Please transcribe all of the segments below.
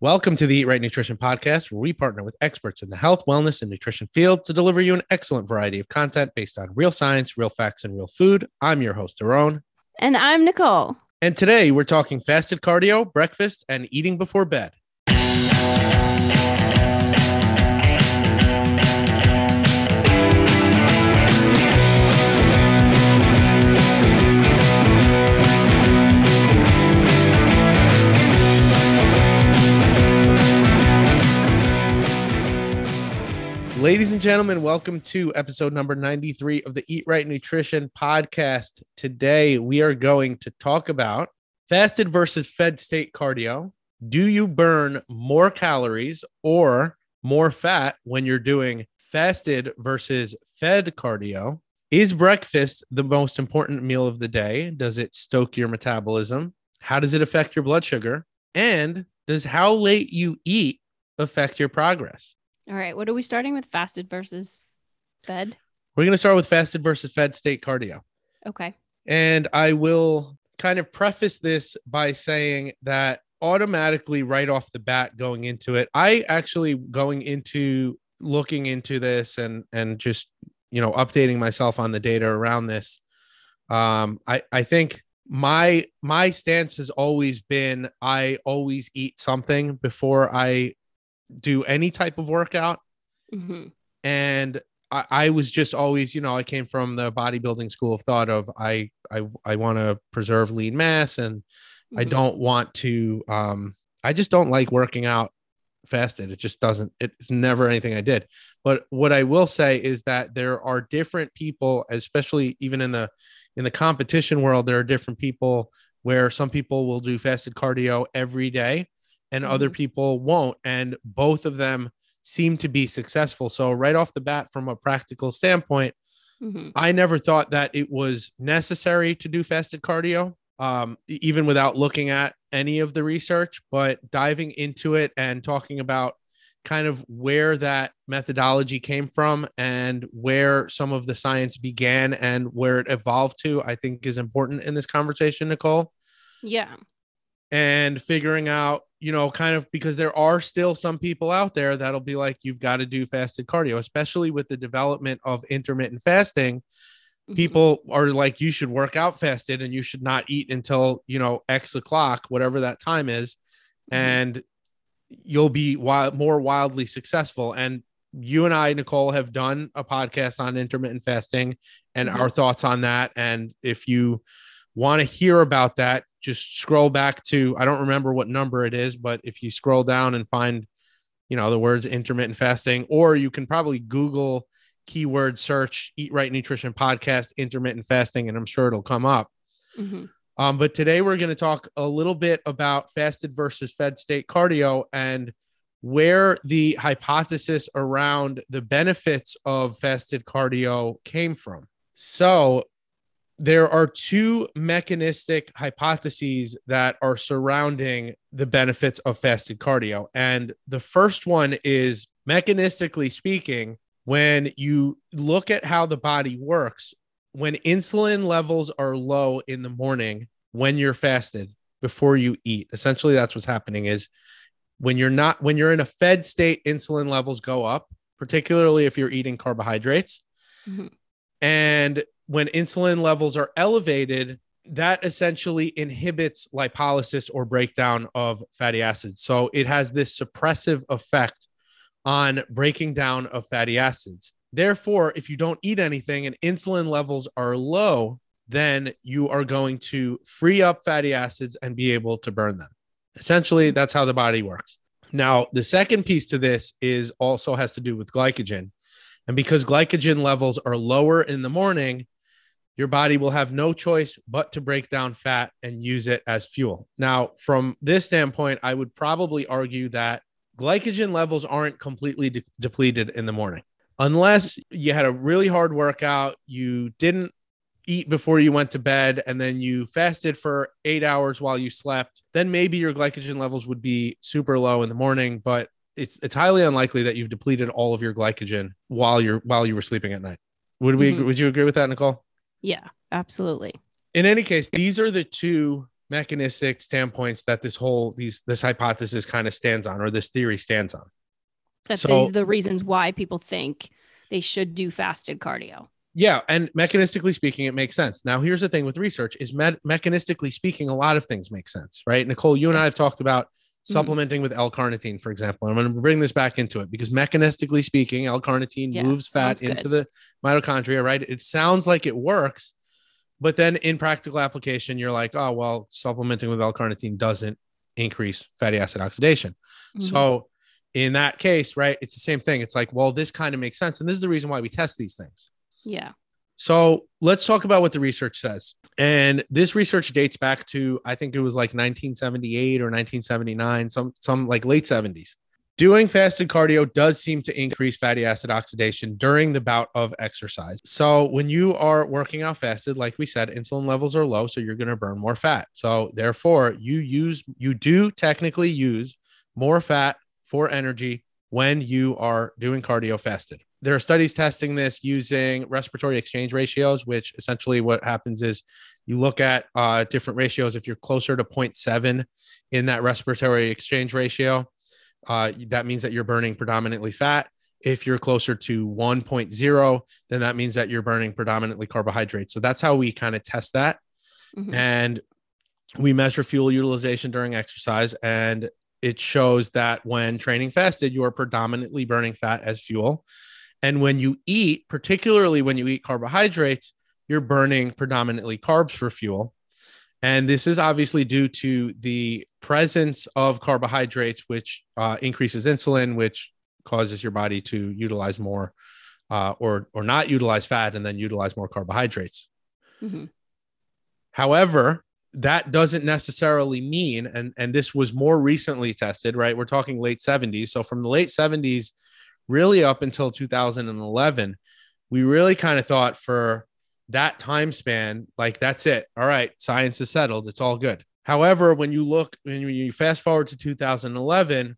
Welcome to the Eat Right Nutrition Podcast, where we partner with experts in the health, wellness, and nutrition field to deliver you an excellent variety of content based on real science, real facts, and real food. I'm your host, Daron. And I'm Nicole. And today we're talking fasted cardio, breakfast, and eating before bed. Ladies and gentlemen, welcome to episode number 93 of the Eat Right Nutrition podcast. Today, we are going to talk about fasted versus fed state cardio. Do you burn more calories or more fat when you're doing fasted versus fed cardio? Is breakfast the most important meal of the day? Does it stoke your metabolism? How does it affect your blood sugar? And does how late you eat affect your progress? All right. What are we starting with? Fasted versus fed? We're going to start with fasted versus fed state cardio. Okay. And I will kind of preface this by saying that automatically, right off the bat, going into it, I actually going into looking into this and and just you know updating myself on the data around this. Um, I I think my my stance has always been I always eat something before I do any type of workout. Mm-hmm. And I, I, was just always, you know, I came from the bodybuilding school of thought of I I I want to preserve lean mass and mm-hmm. I don't want to um I just don't like working out fasted. It just doesn't, it's never anything I did. But what I will say is that there are different people, especially even in the in the competition world, there are different people where some people will do fasted cardio every day and mm-hmm. other people won't. And both of them seem to be successful. So, right off the bat, from a practical standpoint, mm-hmm. I never thought that it was necessary to do fasted cardio, um, even without looking at any of the research. But diving into it and talking about kind of where that methodology came from and where some of the science began and where it evolved to, I think is important in this conversation, Nicole. Yeah. And figuring out you know, kind of because there are still some people out there that'll be like, you've got to do fasted cardio, especially with the development of intermittent fasting. Mm-hmm. People are like, you should work out fasted and you should not eat until, you know, X o'clock, whatever that time is. Mm-hmm. And you'll be wild, more wildly successful. And you and I, Nicole, have done a podcast on intermittent fasting and mm-hmm. our thoughts on that. And if you want to hear about that, just scroll back to I don't remember what number it is, but if you scroll down and find, you know, the words intermittent fasting, or you can probably Google keyword search eat right nutrition podcast intermittent fasting, and I'm sure it'll come up. Mm-hmm. Um, but today we're going to talk a little bit about fasted versus fed state cardio and where the hypothesis around the benefits of fasted cardio came from. So, there are two mechanistic hypotheses that are surrounding the benefits of fasted cardio. And the first one is mechanistically speaking, when you look at how the body works, when insulin levels are low in the morning, when you're fasted before you eat, essentially that's what's happening is when you're not, when you're in a fed state, insulin levels go up, particularly if you're eating carbohydrates. Mm-hmm. And when insulin levels are elevated, that essentially inhibits lipolysis or breakdown of fatty acids. So it has this suppressive effect on breaking down of fatty acids. Therefore, if you don't eat anything and insulin levels are low, then you are going to free up fatty acids and be able to burn them. Essentially, that's how the body works. Now, the second piece to this is also has to do with glycogen. And because glycogen levels are lower in the morning, your body will have no choice but to break down fat and use it as fuel. Now, from this standpoint, I would probably argue that glycogen levels aren't completely de- depleted in the morning. Unless you had a really hard workout, you didn't eat before you went to bed, and then you fasted for eight hours while you slept, then maybe your glycogen levels would be super low in the morning. But it's it's highly unlikely that you've depleted all of your glycogen while you're while you were sleeping at night. Would we mm-hmm. would you agree with that, Nicole? Yeah, absolutely. In any case, these are the two mechanistic standpoints that this whole these this hypothesis kind of stands on or this theory stands on. That So- these are the reasons why people think they should do fasted cardio. Yeah, and mechanistically speaking, it makes sense. Now, here's the thing with research: is me- mechanistically speaking, a lot of things make sense, right? Nicole, you and I have talked about supplementing with L-carnitine, for example. And I'm going to bring this back into it because mechanistically speaking, L-carnitine Yeah, moves fat good. into the mitochondria, right? It sounds like it works, but then in practical application, you're like, oh well, supplementing with L-carnitine doesn't increase fatty acid oxidation. Mhm. So in that case, right, it's the same thing. It's like, well, this kind of makes sense. And this is the reason why we test these things. yeah. So let's talk about what the research says. And this research dates back to, I think it was like 1978 or 1979, some, some like late 70s. Doing fasted cardio does seem to increase fatty acid oxidation during the bout of exercise. So when you are working out fasted, like we said, insulin levels are low, so you're going to burn more fat. So therefore, you use you do technically use more fat for energy when you are doing cardio fasted. There are studies testing this using respiratory exchange ratios, which essentially what happens is you look at uh, different ratios. If you're closer to 0.7 in that respiratory exchange ratio, uh, that means that you're burning predominantly fat. If you're closer to 1.0, then that means that you're burning predominantly carbohydrates. So that's how we kind of test that Mhm. and we measure fuel utilization during exercise and it shows that when training fasted you are predominantly burning fat as fuel and when you eat particularly when you eat carbohydrates you're burning predominantly carbs for fuel and this is obviously due to the presence of carbohydrates which uh, increases insulin which causes your body to utilize more uh, or or not utilize fat and then utilize more carbohydrates Mhm. However, that doesn't necessarily mean, and, and this was more recently tested, right? We're talking late 70s. So from the late 70s, really up until 2011, we really kind of thought for that time span, like that's it. All right, science is settled. It's all good. However, when you look, when you fast forward to 2011,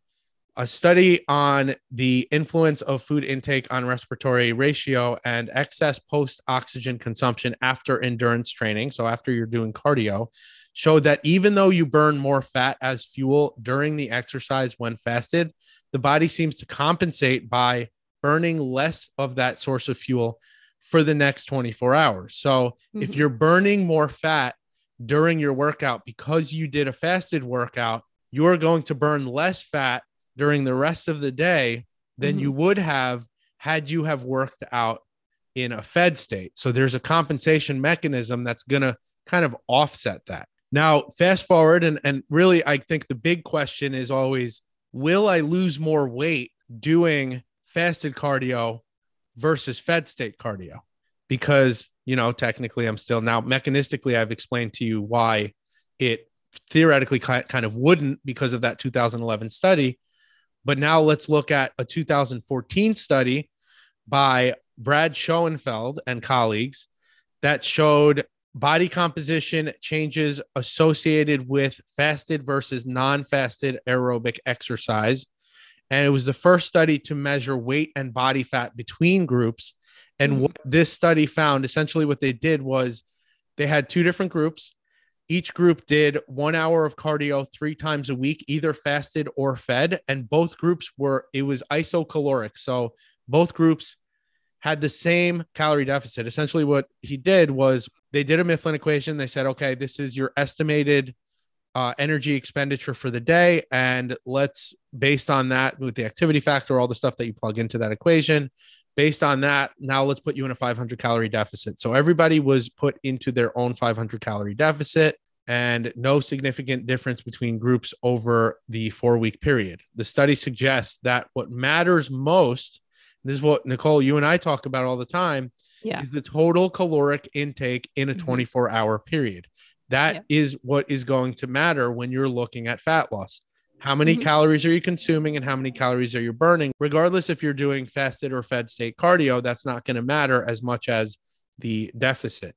a study on the influence of food intake on respiratory ratio and excess post oxygen consumption after endurance training, so after you're doing cardio, showed that even though you burn more fat as fuel during the exercise when fasted, the body seems to compensate by burning less of that source of fuel for the next 24 hours. So if Mhm. you're burning more fat during your workout because you did a fasted workout, you're going to burn less fat during the rest of the day than Mhm. you would have had you have worked out in a fed state. So there's a compensation mechanism that's going to kind of offset that. Now, fast forward, and, and really, I think the big question is always will I lose more weight doing fasted cardio versus fed state cardio? Because, you know, technically I'm still now mechanistically, I've explained to you why it theoretically kind of wouldn't because of that 2011 study. But now let's look at a 2014 study by Brad Schoenfeld and colleagues that showed body composition changes associated with fasted versus non fasted aerobic exercise. And it was the first study to measure weight and body fat between groups. And Mhm. what this study found essentially what they did was they had two different groups. Each group did one hour of cardio three times a week, either fasted or fed. And both groups were, it was isocaloric. So both groups had the same calorie deficit. Essentially, what he did was they did a Mifflin equation. They said, okay, this is your estimated uh, energy expenditure for the day. And let's, based on that, with the activity factor, all the stuff that you plug into that equation, based on that, now let's put you in a 500 calorie deficit. So everybody was put into their own 500 calorie deficit and no significant difference between groups over the four week period. The study suggests that what matters most, this is what Nicole, you and I talk about all the time, Yeah. is the total caloric intake in a Mhm. 24 hour period. That Yep. is what is going to matter when you're looking at fat loss. How many Mhm. calories are you consuming and how many calories are you burning? Regardless if you're doing fasted or fed state cardio, that's not going to matter as much as the deficit.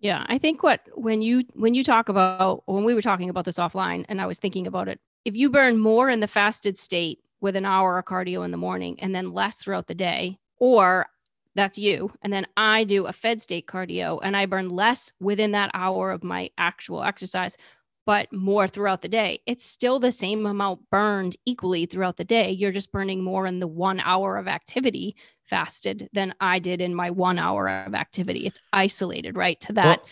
Yeah, I think what when you when you talk about when we were talking about this offline and I was thinking about it, if you burn more in the fasted state with an hour of cardio in the morning and then less throughout the day, or that's you. And then I do a fed state cardio and I burn less within that hour of my actual exercise, but more throughout the day. It's still the same amount burned equally throughout the day. You're just burning more in the one hour of activity fasted than I did in my one hour of activity. It's isolated, right, to that well,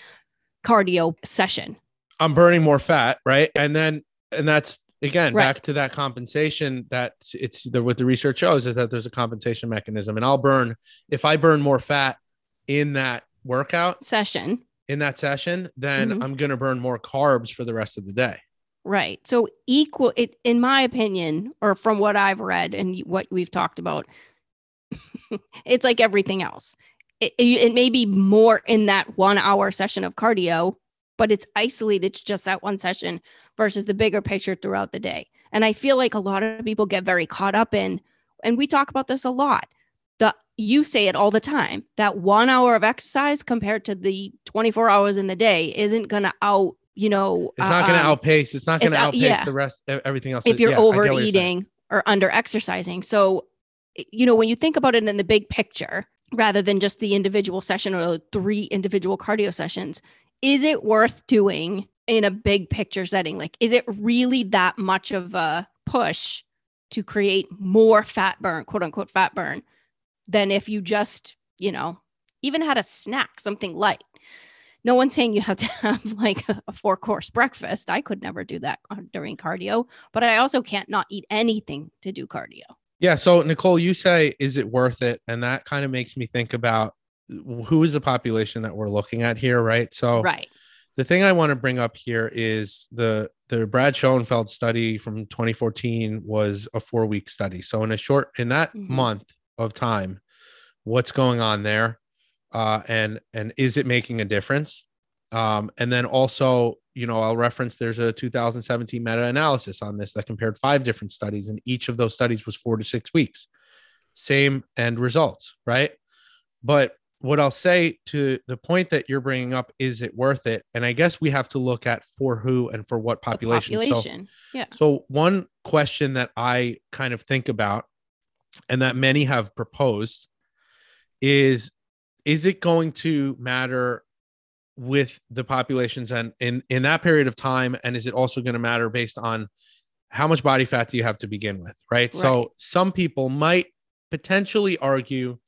cardio session. I'm burning more fat, right? And then, and that's again right. back to that compensation that it's the what the research shows is that there's a compensation mechanism and i'll burn if i burn more fat in that workout session in that session then mm-hmm. i'm going to burn more carbs for the rest of the day right so equal it in my opinion or from what i've read and what we've talked about it's like everything else it, it may be more in that one hour session of cardio but it's isolated to just that one session versus the bigger picture throughout the day. And I feel like a lot of people get very caught up in, and we talk about this a lot. The you say it all the time that one hour of exercise compared to the 24 hours in the day isn't going to out, you know, it's not going to um, outpace. It's not going to outpace yeah. the rest, everything else. If you're yeah, overeating or under exercising. So, you know, when you think about it in the big picture, rather than just the individual session or three individual cardio sessions, is it worth doing in a big picture setting? Like, is it really that much of a push to create more fat burn, quote unquote fat burn, than if you just, you know, even had a snack, something light? No one's saying you have to have like a four course breakfast. I could never do that uh, during cardio, but I also can't not eat anything to do cardio. Yeah. So, Nicole, you say, is it worth it? And that kind of makes me think about who is the population that we're looking at here, right? So, right. The thing I want to bring up here is the the Brad Schoenfeld study from 2014 was a four week study. So in a short in that mm-hmm. month of time, what's going on there, uh, and and is it making a difference? Um, and then also, you know, I'll reference there's a 2017 meta analysis on this that compared five different studies, and each of those studies was four to six weeks, same end results, right? But what I'll say to the point that you're bringing up is it worth it? And I guess we have to look at for who and for what population. The population. So, yeah. So one question that I kind of think about and that many have proposed is is it going to matter with the populations and in in that period of time and is it also going to matter based on how much body fat do you have to begin with right? right. so some people might potentially argue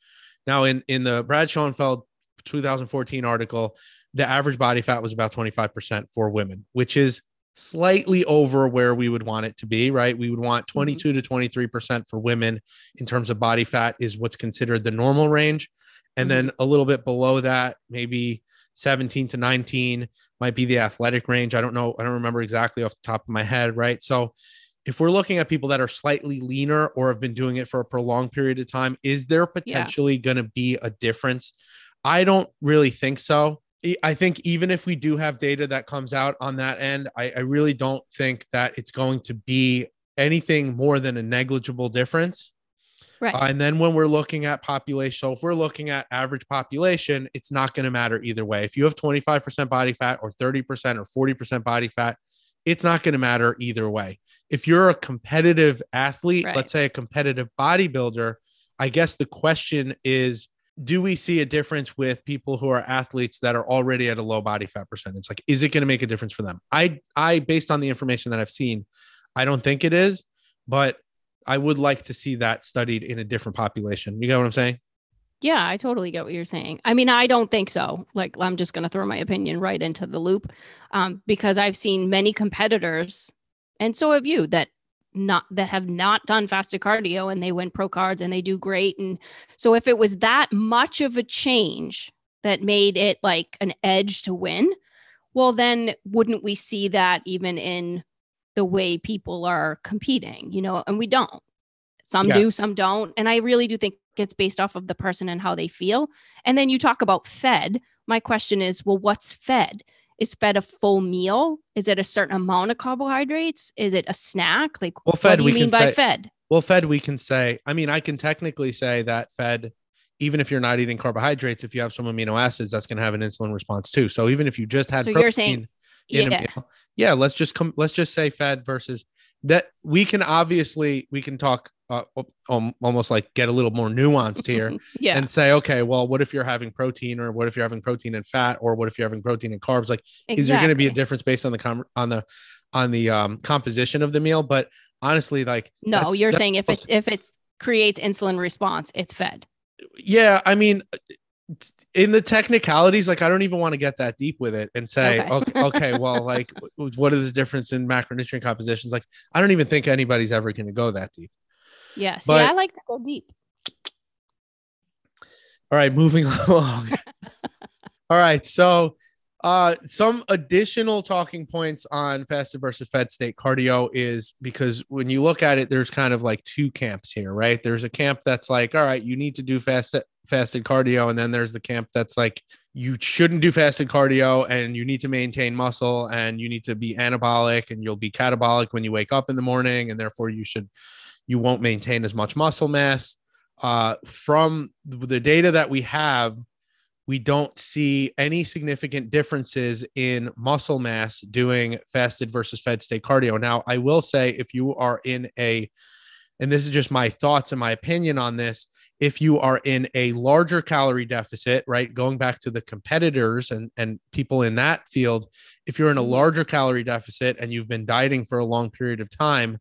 now, in in the Brad Schoenfeld 2014 article, the average body fat was about 25% for women, which is slightly over where we would want it to be, right? We would want mm-hmm. 22 to 23% for women in terms of body fat is what's considered the normal range. And mm-hmm. then a little bit below that, maybe 17 to 19 might be the athletic range. I don't know. I don't remember exactly off the top of my head, right? So if we're looking at people that are slightly leaner or have been doing it for a prolonged period of time, is there potentially yeah. going to be a difference? I don't really think so. I think even if we do have data that comes out on that end, I, I really don't think that it's going to be anything more than a negligible difference. Right. Uh, and then when we're looking at population, so if we're looking at average population, it's not going to matter either way. If you have 25% body fat or 30% or 40% body fat, it's not going to matter either way. If you're a competitive athlete, right. let's say a competitive bodybuilder, I guess the question is do we see a difference with people who are athletes that are already at a low body fat percentage? Like, is it going to make a difference for them? I, I, based on the information that I've seen, I don't think it is, but I would like to see that studied in a different population. You get what I'm saying? Yeah, I totally get what you're saying. I mean, I don't think so. Like, I'm just going to throw my opinion right into the loop um, because I've seen many competitors, and so have you, that not that have not done fasted cardio and they win pro cards and they do great. And so, if it was that much of a change that made it like an edge to win, well, then wouldn't we see that even in the way people are competing? You know, and we don't. Some yeah. do, some don't. And I really do think it's based off of the person and how they feel. And then you talk about fed. My question is, well, what's fed? Is fed a full meal? Is it a certain amount of carbohydrates? Is it a snack? Like, well, fed, what do you mean by say, fed? Well, fed, we can say, I mean, I can technically say that fed, even if you're not eating carbohydrates, if you have some amino acids, that's going to have an insulin response too. So even if you just had so protein, you're saying, yeah. Meal, yeah, let's just come, let's just say fed versus that we can obviously we can talk uh, um, almost like get a little more nuanced here yeah. and say, okay, well, what if you're having protein, or what if you're having protein and fat, or what if you're having protein and carbs? Like, exactly. is there going to be a difference based on the com- on the on the um, composition of the meal? But honestly, like, no, you're saying if it if it creates insulin response, it's fed. Yeah, I mean, in the technicalities, like I don't even want to get that deep with it and say, okay, okay, okay well, like what is the difference in macronutrient compositions? Like I don't even think anybody's ever going to go that deep. Yeah, see, but, I like to go deep. All right, moving along. all right, so uh, some additional talking points on fasted versus fed state cardio is because when you look at it, there's kind of like two camps here, right? There's a camp that's like, all right, you need to do fasted fasted cardio, and then there's the camp that's like, you shouldn't do fasted cardio, and you need to maintain muscle, and you need to be anabolic, and you'll be catabolic when you wake up in the morning, and therefore you should, you won't maintain as much muscle mass. Uh, from the data that we have we don't see any significant differences in muscle mass doing fasted versus fed state cardio. Now, I will say if you are in a, and this is just my thoughts and my opinion on this, if you are in a larger calorie deficit, right, going back to the competitors and, and people in that field, if you're in a mm-hmm. larger calorie deficit and you've been dieting for a long period of time,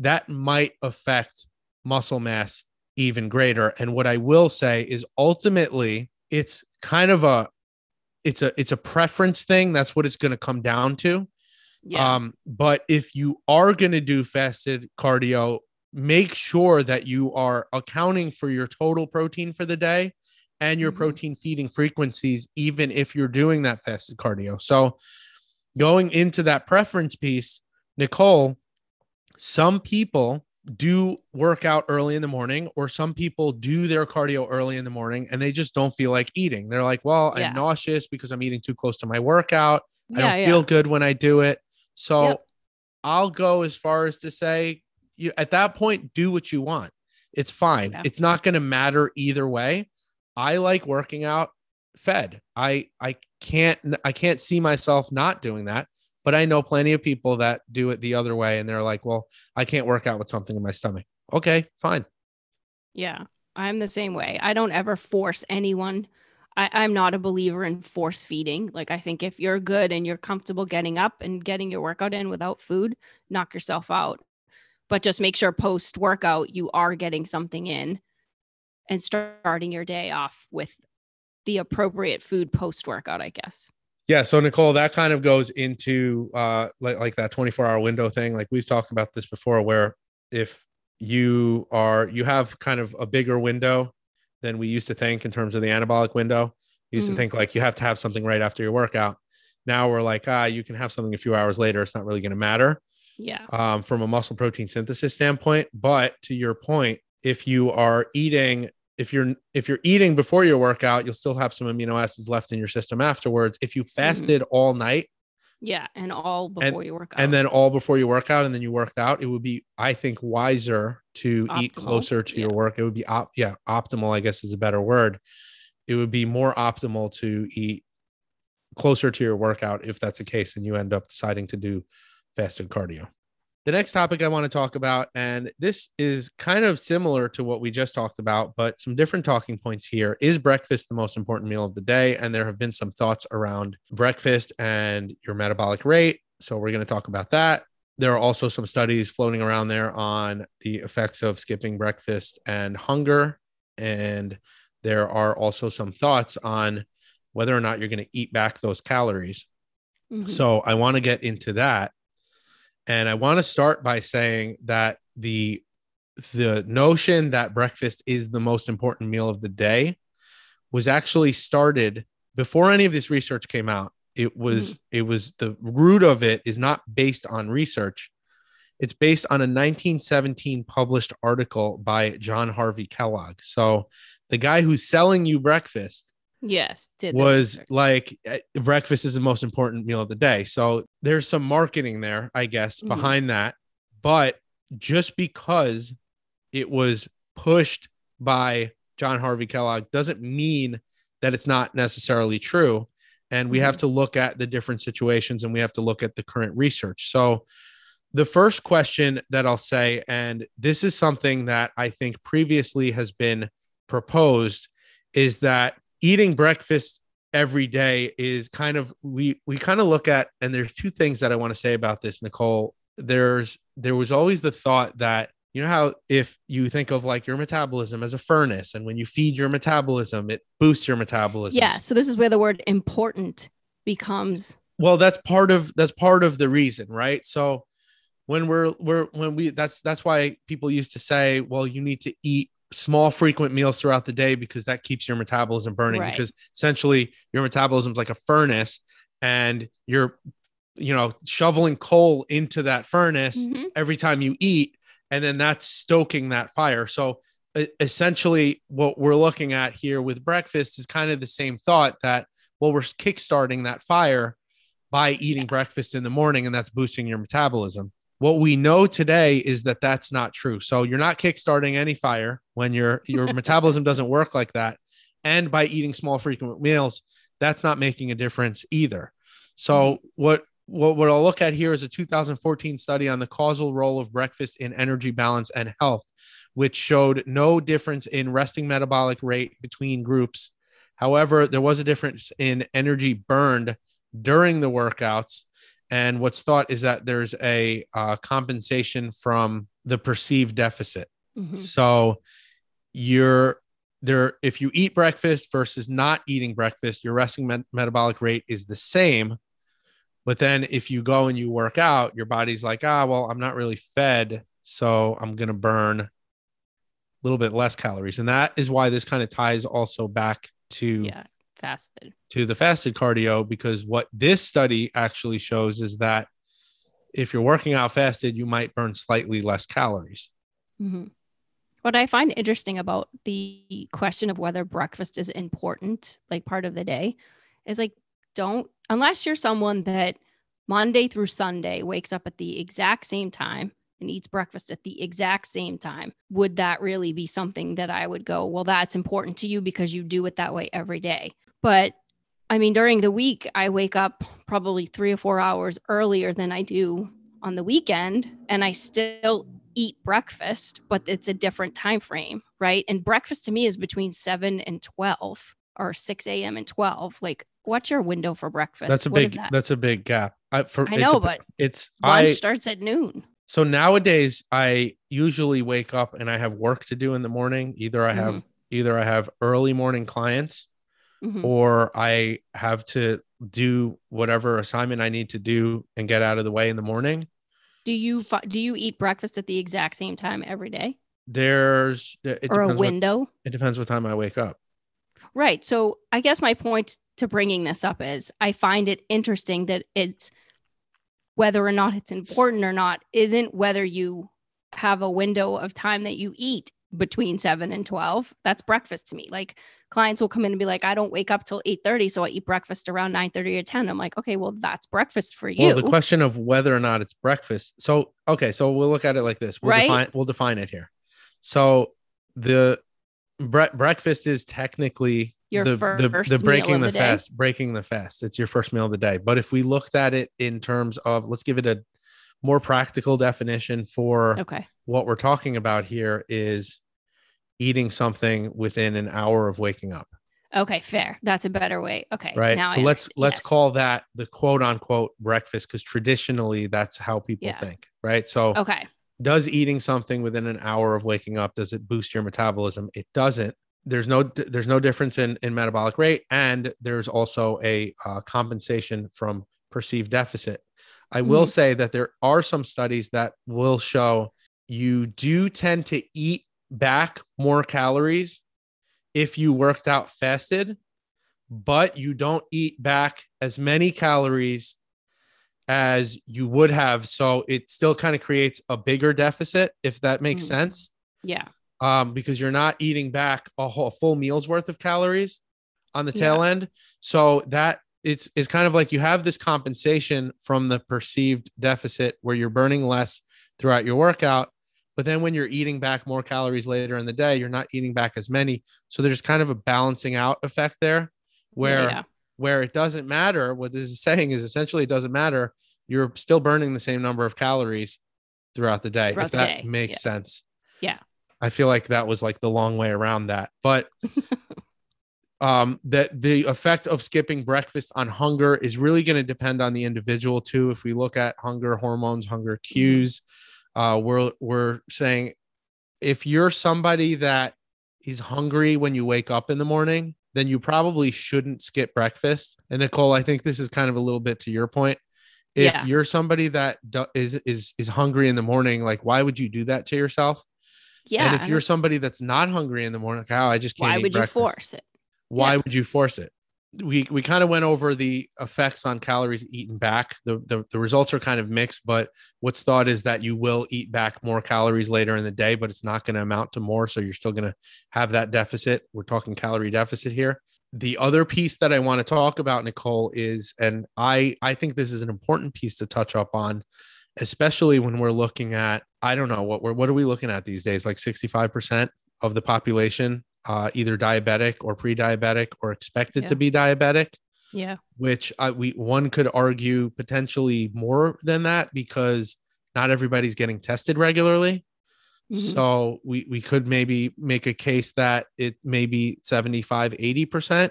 that might affect muscle mass even greater. And what I will say is ultimately, it's kind of a it's a it's a preference thing that's what it's going to come down to yeah. um but if you are going to do fasted cardio make sure that you are accounting for your total protein for the day and your mm-hmm. protein feeding frequencies even if you're doing that fasted cardio so going into that preference piece nicole some people do work out early in the morning or some people do their cardio early in the morning and they just don't feel like eating. They're like well yeah. i'm nauseous because i'm eating too close to my workout. Yeah, i don't yeah. feel good when i do it. So yep. i'll go as far as to say you at that point do what you want. It's fine. It's not going to matter either way. I like working out fed. I i can't i can't see myself not doing that but I know plenty of people that do it the other way and they're like, well, I can't work out with something in my stomach. Okay, fine. Yeah, I'm the same way. I don't ever force anyone. I, am not a believer in force feeding. Like, I think if you're good and you're comfortable getting up and getting your workout in without food, knock yourself out. But just make sure post workout you are getting something in and starting your day off with the appropriate food post workout, I guess. Yeah, so Nicole, that kind of goes into uh like, like that 24 hour window thing. Like we've talked about this before, where if you are you have kind of a bigger window than we used to think in terms of the anabolic window. We used mm-hmm. to think like you have to have something right after your workout. Now we're like, ah, you can have something a few hours later. It's not really going to matter. Yeah. Um, from a muscle protein synthesis standpoint. But to your point, if you are eating if you're if you're eating before your workout, you'll still have some amino acids left in your system afterwards. If you mm-hmm. fasted mm-hmm. all night, yeah, and all before and, you work out, and then all before you work out, and then you worked out, it would be, I think, wiser to optimal. eat closer to yeah. your work. It would be op, yeah, optimal. I guess is a better word. It would be more optimal to eat closer to your workout if that's the case, and you end up deciding to do fasted cardio. The next topic I want to talk about, and this is kind of similar to what we just talked about, but some different talking points here. Is breakfast the most important meal of the day? And there have been some thoughts around breakfast and your metabolic rate. So we're going to talk about that. There are also some studies floating around there on the effects of skipping breakfast and hunger. And there are also some thoughts on whether or not you're going to eat back those calories. Mm-hmm. So I want to get into that. And I want to start by saying that the the notion that breakfast is the most important meal of the day was actually started before any of this research came out. It was mm-hmm. it was the root of it is not based on research. It's based on a 1917 published article by John Harvey Kellogg. So the guy who's selling you breakfast Yes, was like eh, breakfast is the most important meal of the day. So there's some marketing there, I guess, mm-hmm. behind that. But just because it was pushed by John Harvey Kellogg doesn't mean that it's not necessarily true. And we mm-hmm. have to look at the different situations and we have to look at the current research. So the first question that I'll say, and this is something that I think previously has been proposed, is that eating breakfast every day is kind of we we kind of look at and there's two things that I want to say about this Nicole there's there was always the thought that you know how if you think of like your metabolism as a furnace and when you feed your metabolism it boosts your metabolism Yeah. So this is where the word important becomes well that's part of that's part of the reason right so when we're we're when we that's that's why people used to say well you need to eat small frequent meals throughout the day because that keeps your metabolism burning Right. because essentially your metabolism is like a furnace and you're you know shoveling coal into that furnace Mhm. every time you eat and then that's stoking that fire so essentially what we're looking at here with breakfast is kind of the same thought that well we're kickstarting that fire by eating breakfast in the morning and that's boosting your metabolism what we know today is that that's not true so you're not kickstarting any fire when your your metabolism doesn't work like that and by eating small frequent meals that's not making a difference either so mm-hmm. what what, what I'll look at here is a 2014 study on the causal role of breakfast in energy balance and health, which showed no difference in resting metabolic rate between groups. However, there was a difference in energy burned during the workouts. And what's thought is that there's a uh, compensation from the perceived deficit. Mhm. So you're there, if you eat breakfast versus not eating breakfast, your resting met- metabolic rate is the same. But then if you go and you work out, your body's like, ah, well, I'm not really fed. So I'm going to burn a little bit less calories. And that is why this kind of ties also back to Yeah. Fasted. to the fasted cardio because what this study actually shows is that if you're working out fasted, you might burn slightly less calories. hmm What I find interesting about the question of whether breakfast is important, like part of the day, is like, don't, unless you're someone that Monday through Sunday wakes up at the exact same time and eats breakfast at the exact same time, would that really be something that I would go, well, that's important to you because you do it that way every day? But I mean, during the week, I wake up probably three or four hours earlier than I do on the weekend, and I still eat breakfast, but it's a different time frame, right? And breakfast to me is between seven and twelve, or six a.m. and twelve. Like, what's your window for breakfast? That's a What big that? that's a big gap. I, for, I know, dep- but it's lunch I starts at noon. so nowadays I usually wake up and I have work to do in the morning. Either I have mm-hmm. either I have early morning clients Mhm. or I have to do whatever assignment I need to do and get out of the way in the morning. Do you do you eat breakfast at the exact same time every day, There's it or a depends what, window? it depends what time I wake up. Right. So I guess my point to bringing this up is I find it interesting that it's whether or not it's important or not isn't whether you have a window of time that you eat between 7 and 12 that's breakfast to me like clients will come in and be like i don't wake up till 8.30 so i eat breakfast around 9.30 or 10 i'm like okay well that's breakfast for you Well, the question of whether or not it's breakfast. So, okay, so we'll look at it like this. We'll Right? define we'll define it here. So, the bre- breakfast is technically Your the, the, first the breaking the, the fast, breaking the fast. It's your first meal of the day. But if we looked at it in terms of let's give it a more practical definition for okay what we're talking about here is eating something within an hour of waking up. Okay fair. That's a better way. Okay right? now so I let's understand. let's Yes. call that the quote unquote breakfast because traditionally that's how people Yeah. think right? So okay. does eating something within an hour of waking up does it boost your metabolism? It doesn't. There's no there's no difference in in metabolic rate and there's also a uh, compensation from perceived deficit. I will Mhm. say that there are some studies that will show you do tend to eat back more calories if you worked out fasted but you don't eat back as many calories as you would have. So it still kind of creates a bigger deficit, if that makes Mhm. sense. yeah Um, because you're not eating back a whole full meal's worth of calories on the tail end. So that it's it's kind of like you have this compensation from the perceived deficit where you're burning less throughout your workout. But then when you're eating back more calories later in the day, you're not eating back as many. So there's kind of a balancing out effect there where yeah. where it doesn't matter. What this is saying is essentially it doesn't matter you're still burning the same number of calories throughout the day. Throughout if the that day, makes yeah. sense. Yeah. I feel like that was like the long way around that. But um that the effect of skipping breakfast on hunger is really going to depend on the individual too. If we look at hunger hormones, hunger cues, uh we're we're saying if you're somebody that is hungry when you wake up in the morning, then you probably shouldn't skip breakfast. And Nicole, I think this is kind of a little bit to your point. If Yeah. you're somebody that do- is is is hungry in the morning, like why would you do that to yourself? Yeah. and if you're somebody that's not hungry in the morning, like, oh, I just can't why would you force it? Why Yeah. would you force it? We we kind of went over the effects on calories eaten back. The, the the results are kind of mixed, but what's thought is that you will eat back more calories later in the day, but it's not going to amount to more. So you're still going to have that deficit. We're talking calorie deficit here. The other piece that I want to talk about, Nicole, is, and I I think this is an important piece to touch up on, especially when we're looking at I don't know what we're what are we looking at these days? Like 65% of the population uh, either diabetic or pre-diabetic or expected to be diabetic Yeah. which I, we one could argue potentially more than that because not everybody's getting tested regularly. Mhm. So we we could maybe make a case that it may be 75 80%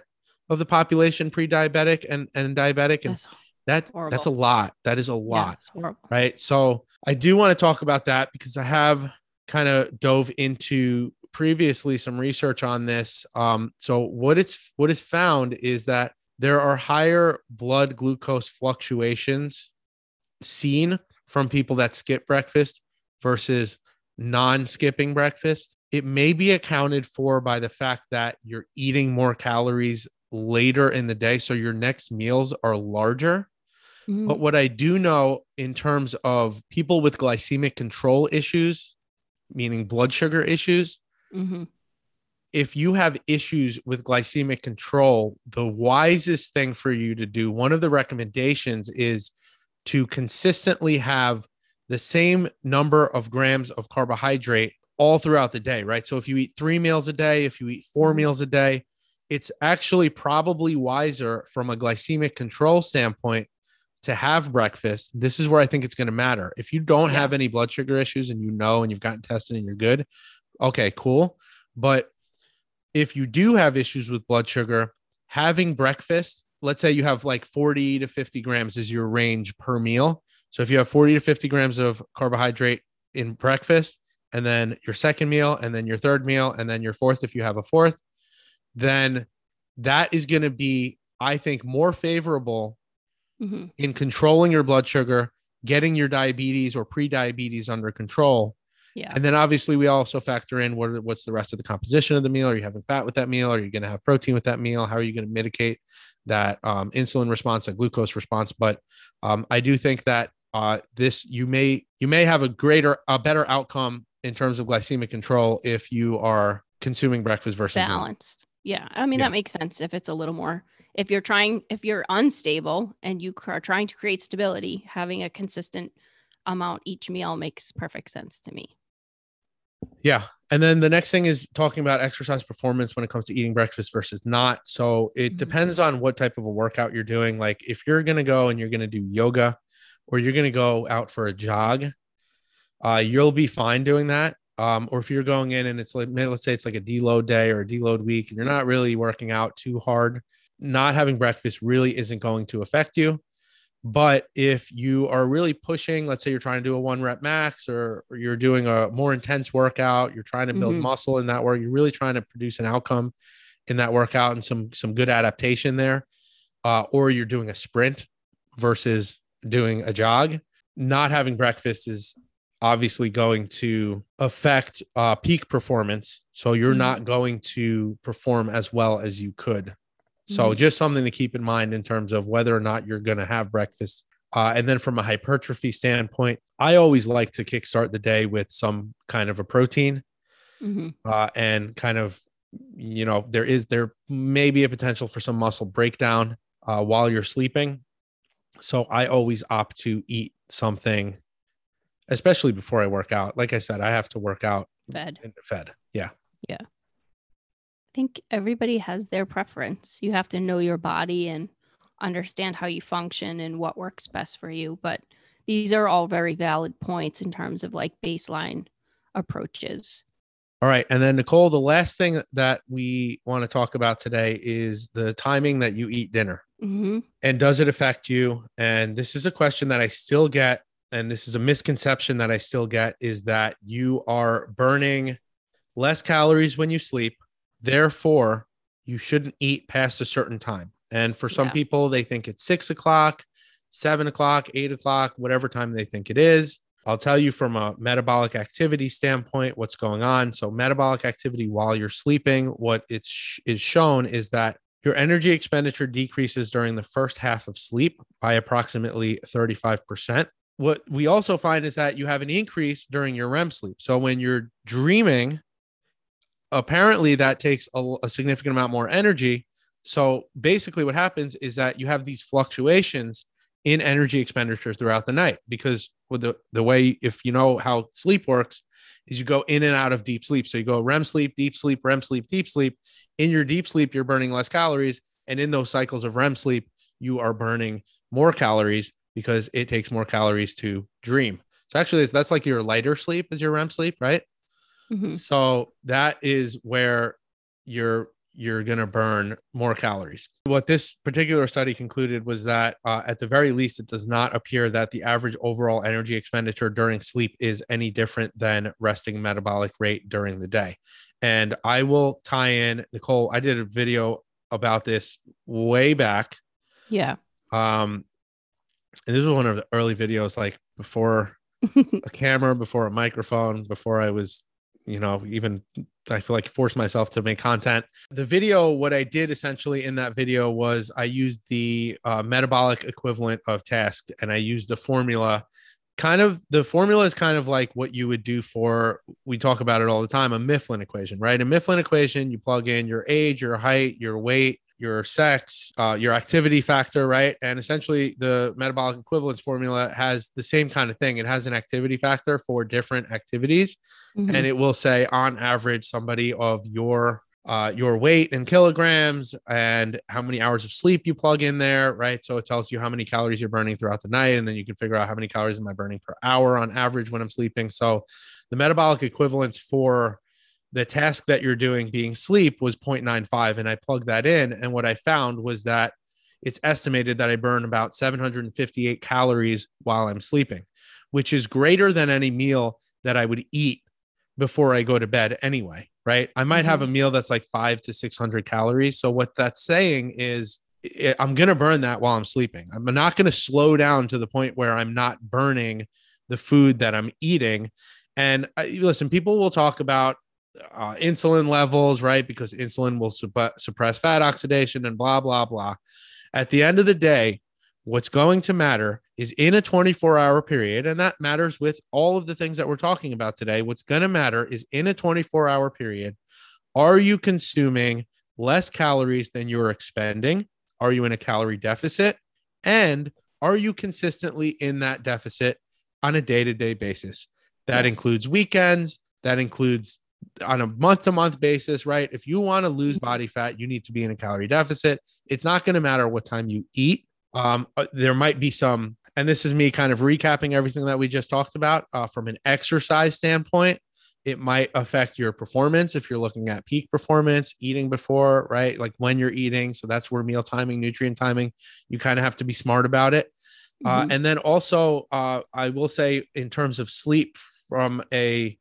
of the population pre-diabetic and and diabetic and That's, that that's a lot. That is a lot horrible. right? So I do want to talk about that because I have kind of dove into previously some research on this. Um, so what it's what is found is that there are higher blood glucose fluctuations seen from people that skip breakfast versus non-skipping breakfast. It may be accounted for by the fact that you're eating more calories later in the day, so your next meals are larger. Mhm. But what I do know in terms of people with glycemic control issues, meaning blood sugar issues, Mhm. if you have issues with glycemic control, the wisest thing for you to do, one of the recommendations is to consistently have the same number of grams of carbohydrate all throughout the day, right? So if you eat three meals a day, if you eat 4 Mhm. meals a day, it's actually probably wiser from a glycemic control standpoint to have breakfast. This is where I think it's going to matter. If you don't Yeah. have any blood sugar issues and you know and you've gotten tested and you're good, okay, cool. But if you do have issues with blood sugar, having breakfast, let's say you have like 40 to 50 grams is your range per meal. So if you have 40 to 50 grams of carbohydrate in breakfast, and then your second meal, and then your third meal, and then your fourth, if you have a fourth, then that is going to be, I think, more favorable Mhm. in controlling your blood sugar, getting your diabetes or pre-diabetes under control. Yeah. And then obviously we also factor in what what's the rest of the composition of the meal. Are you having fat with that meal? Are you going to have protein with that meal? How are you going to mitigate that um, insulin response and glucose response? But um, I do think that uh, this you may you may have a greater a better outcome in terms of glycemic control if you are consuming breakfast versus balanced. Yeah. I mean, Yeah. that makes sense if it's a little more, if you're trying, if you're unstable and you are trying to create stability, having a consistent amount each meal makes perfect sense to me. Yeah. And then the next thing is talking about exercise performance when it comes to eating breakfast versus not. So it Mhm. depends on what type of a workout you're doing. Like if you're going to go and you're going to do yoga or you're going to go out for a jog, uh, you'll be fine doing that. Um, or if you're going in and it's like, let's say it's like a deload day or a deload week and you're not really working out too hard, not having breakfast really isn't going to affect you. But if you are really pushing, let's say you're trying to do a one rep max or, or you're doing a more intense workout, you're trying to build Mhm. muscle in that work, you're really trying to produce an outcome in that workout and some some good adaptation there. Uh, or you're doing a sprint versus doing a jog. Not having breakfast is obviously going to affect uh, peak performance. So you're Mhm. not going to perform as well as you could. So Mhm. just something to keep in mind in terms of whether or not you're going to have breakfast. Uh, and then from a hypertrophy standpoint, I always like to kickstart the day with some kind of a protein Mhm. uh, and kind of, you know, there is there may be a potential for some muscle breakdown uh, while you're sleeping. So I always opt to eat something, especially before I work out. Like I said, I have to work out Fed. fed. Yeah. Yeah. I think everybody has their preference. You have to know your body and understand how you function and what works best for you. But these are all very valid points in terms of like baseline approaches. All right. And then, Nicole, the last thing that we want to talk about today is the timing that you eat dinner. Mm-hmm. And does it affect you? And this is a question that I still get. And this is a misconception that I still get is that you are burning less calories when you sleep. Therefore, you shouldn't eat past a certain time. And for some Yeah. people, they think it's six o'clock, seven o'clock, eight o'clock, whatever time they think it is. I'll tell you from a metabolic activity standpoint what's going on. So, metabolic activity while you're sleeping, what it's sh- is shown is that your energy expenditure decreases during the first half of sleep by approximately 35%. What we also find is that you have an increase during your REM sleep. So, when you're dreaming, apparently that takes a, a significant amount more energy. So, basically, what happens is that you have these fluctuations in energy expenditure throughout the night because with the the way if you know how sleep works is you go in and out of deep sleep. So you go REM sleep deep sleep REM sleep deep sleep. In your deep sleep you're burning less calories. And in those cycles of REM sleep you are burning more calories because it takes more calories to dream. So actually that's like your lighter sleep is your REM sleep right Mhm. so that is where you're you're going to burn more calories. What this particular study concluded was that uh, at the very least, it does not appear that the average overall energy expenditure during sleep is any different than resting metabolic rate during the day. And I will tie in Nicole. I did a video about this way back. Yeah. Um, and this was one of the early videos, like before a camera, before a microphone, before I was, you know, even I feel like forced myself to make content. The video, what I did essentially in that video was I used the uh, metabolic equivalent of task and I used the formula. Kind of the formula is kind of like what you would do for, we talk about it all the time, a Mifflin equation, right? A Mifflin equation, you plug in your age, your height, your weight, your sex, uh, your activity factor, right? And essentially, the metabolic equivalence formula has the same kind of thing. It has an activity factor for different activities, Mhm. and it will say on average somebody of your uh, your weight in kilograms and how many hours of sleep you plug in there, right? So it tells you how many calories you're burning throughout the night, and then you can figure out how many calories am I burning per hour on average when I'm sleeping. So the metabolic equivalence for the task that you're doing being sleep was 0.95 and i plugged that in and what i found was that it's estimated that i burn about 758 calories while i'm sleeping which is greater than any meal that i would eat before i go to bed anyway right? I might have a mm-hmm. meal that's like 5 to 600 calories. So what that's saying is i'm going to burn that while i'm sleeping. I'm not going to slow down to the point where i'm not burning the food that i'm eating. And listen people will talk about uh, insulin levels, right? Because insulin will supp- suppress fat oxidation and blah, blah, blah. At the end of the day, what's going to matter is in a 24 hour period, and that matters with all of the things that we're talking about today. What's going to matter is in a 24 hour period, are you consuming less calories than you're expending? Are you in a calorie deficit? And are you consistently in that deficit on a day to day basis? That Yes. includes weekends, that includes on a month to month basis, right? If you want to lose Mhm. body fat, you need to be in a calorie deficit. It's not going to matter what time you eat. Um, uh, there might be some, and this is me kind of recapping everything that we just talked about uh, from an exercise standpoint. It might affect your performance if you're looking at peak performance, eating before, right? Like when you're eating. So that's where meal timing, nutrient timing, you kind of have to be smart about it. Uh, Mhm. and then also, uh, I will say, in terms of sleep, from a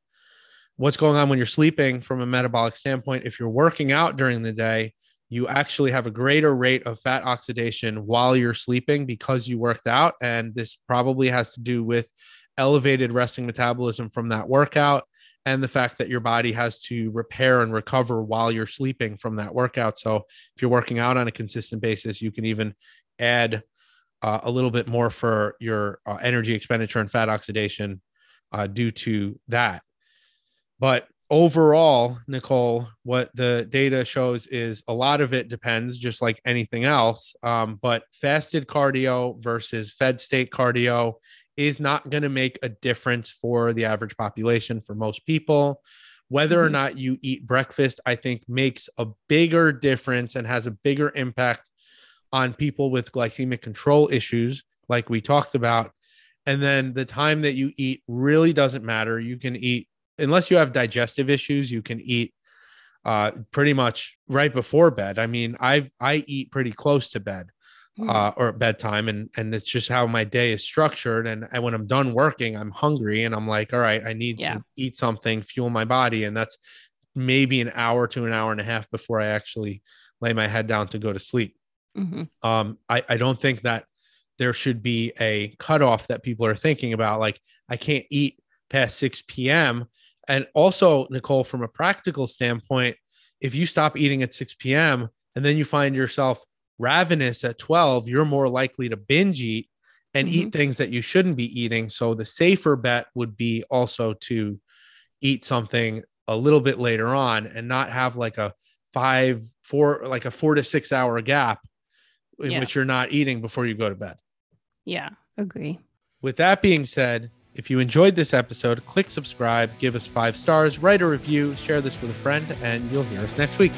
what's going on when you're sleeping from a metabolic standpoint, if you're working out during the day, you actually have a greater rate of fat oxidation while you're sleeping because you worked out. And this probably has to do with elevated resting metabolism from that workout and the fact that your body has to repair and recover while you're sleeping from that workout. So if you're working out on a consistent basis, you can even add uh, a little bit more for your uh, energy expenditure and fat oxidation uh, due to that. But overall, Nicole, what the data shows is a lot of it depends, just like anything else. Um, but fasted cardio versus fed state cardio is not going to make a difference for the average population for most people. Whether or Mhm. not you eat breakfast, I think makes a bigger difference and has a bigger impact on people with glycemic control issues, like we talked about. And then the time that you eat really doesn't matter. You can eat, unless you have digestive issues, you can eat uh, pretty much right before bed. I mean, I've I eat pretty close to bed Hmm. uh, or bedtime, and and it's just how my day is structured. And, and when I'm done working, I'm hungry, and I'm like, all right, I need Yeah. to eat something, fuel my body, and that's maybe an hour to an hour and a half before I actually lay my head down to go to sleep. Mhm. Um, I I don't think that there should be a cutoff that people are thinking about, like I can't eat past 6 p.m. And also, Nicole, from a practical standpoint, if you stop eating at 6 p.m. and then you find yourself ravenous at 12, you're more likely to binge eat and eat mm-hmm. things that you shouldn't be eating. So the safer bet would be also to eat something a little bit later on and not have like a five, four, like a four to six hour gap in Yeah. which you're not eating before you go to bed. Yeah, agree. With that being said, if you enjoyed this episode, click subscribe, give us five stars, write a review, share this with a friend, and you'll hear us next week.